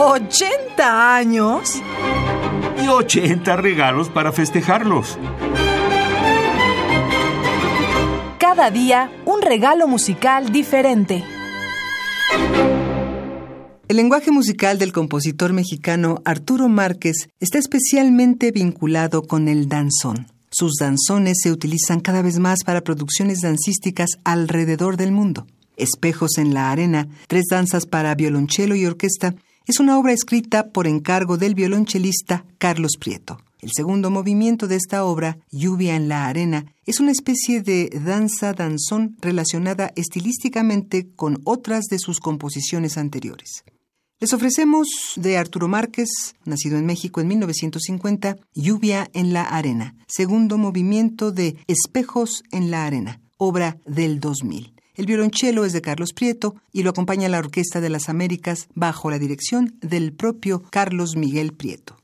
¿80 años? Y 80 regalos para festejarlos. Cada día un regalo musical diferente. El lenguaje musical del compositor mexicano Arturo Márquez está especialmente vinculado con el danzón. Sus danzones se utilizan cada vez más para producciones dancísticas alrededor del mundo. Espejos en la arena, tres danzas para violonchelo y orquesta, es una obra escrita por encargo del violonchelista Carlos Prieto. El segundo movimiento de esta obra, Lluvia en la arena, es una especie de danza danzón relacionada estilísticamente con otras de sus composiciones anteriores. Les ofrecemos de Arturo Márquez, nacido en México en 1950, Lluvia en la Arena, segundo movimiento de Espejos en la Arena, obra del 2000. El violonchelo es de Carlos Prieto y lo acompaña la Orquesta de las Américas bajo la dirección del propio Carlos Miguel Prieto.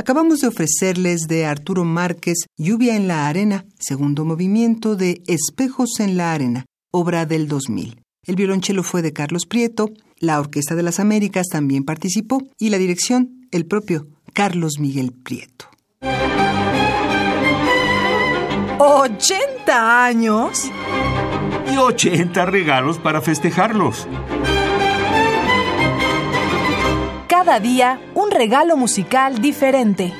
Acabamos de ofrecerles de Arturo Márquez Lluvia en la Arena, segundo movimiento de Espejos en la Arena, obra del 2000. El violonchelo fue de Carlos Prieto, la Orquesta de las Américas también participó y la dirección, el propio Carlos Miguel Prieto. ¿80 años? Y 80 regalos para festejarlos. Cada día un regalo musical diferente.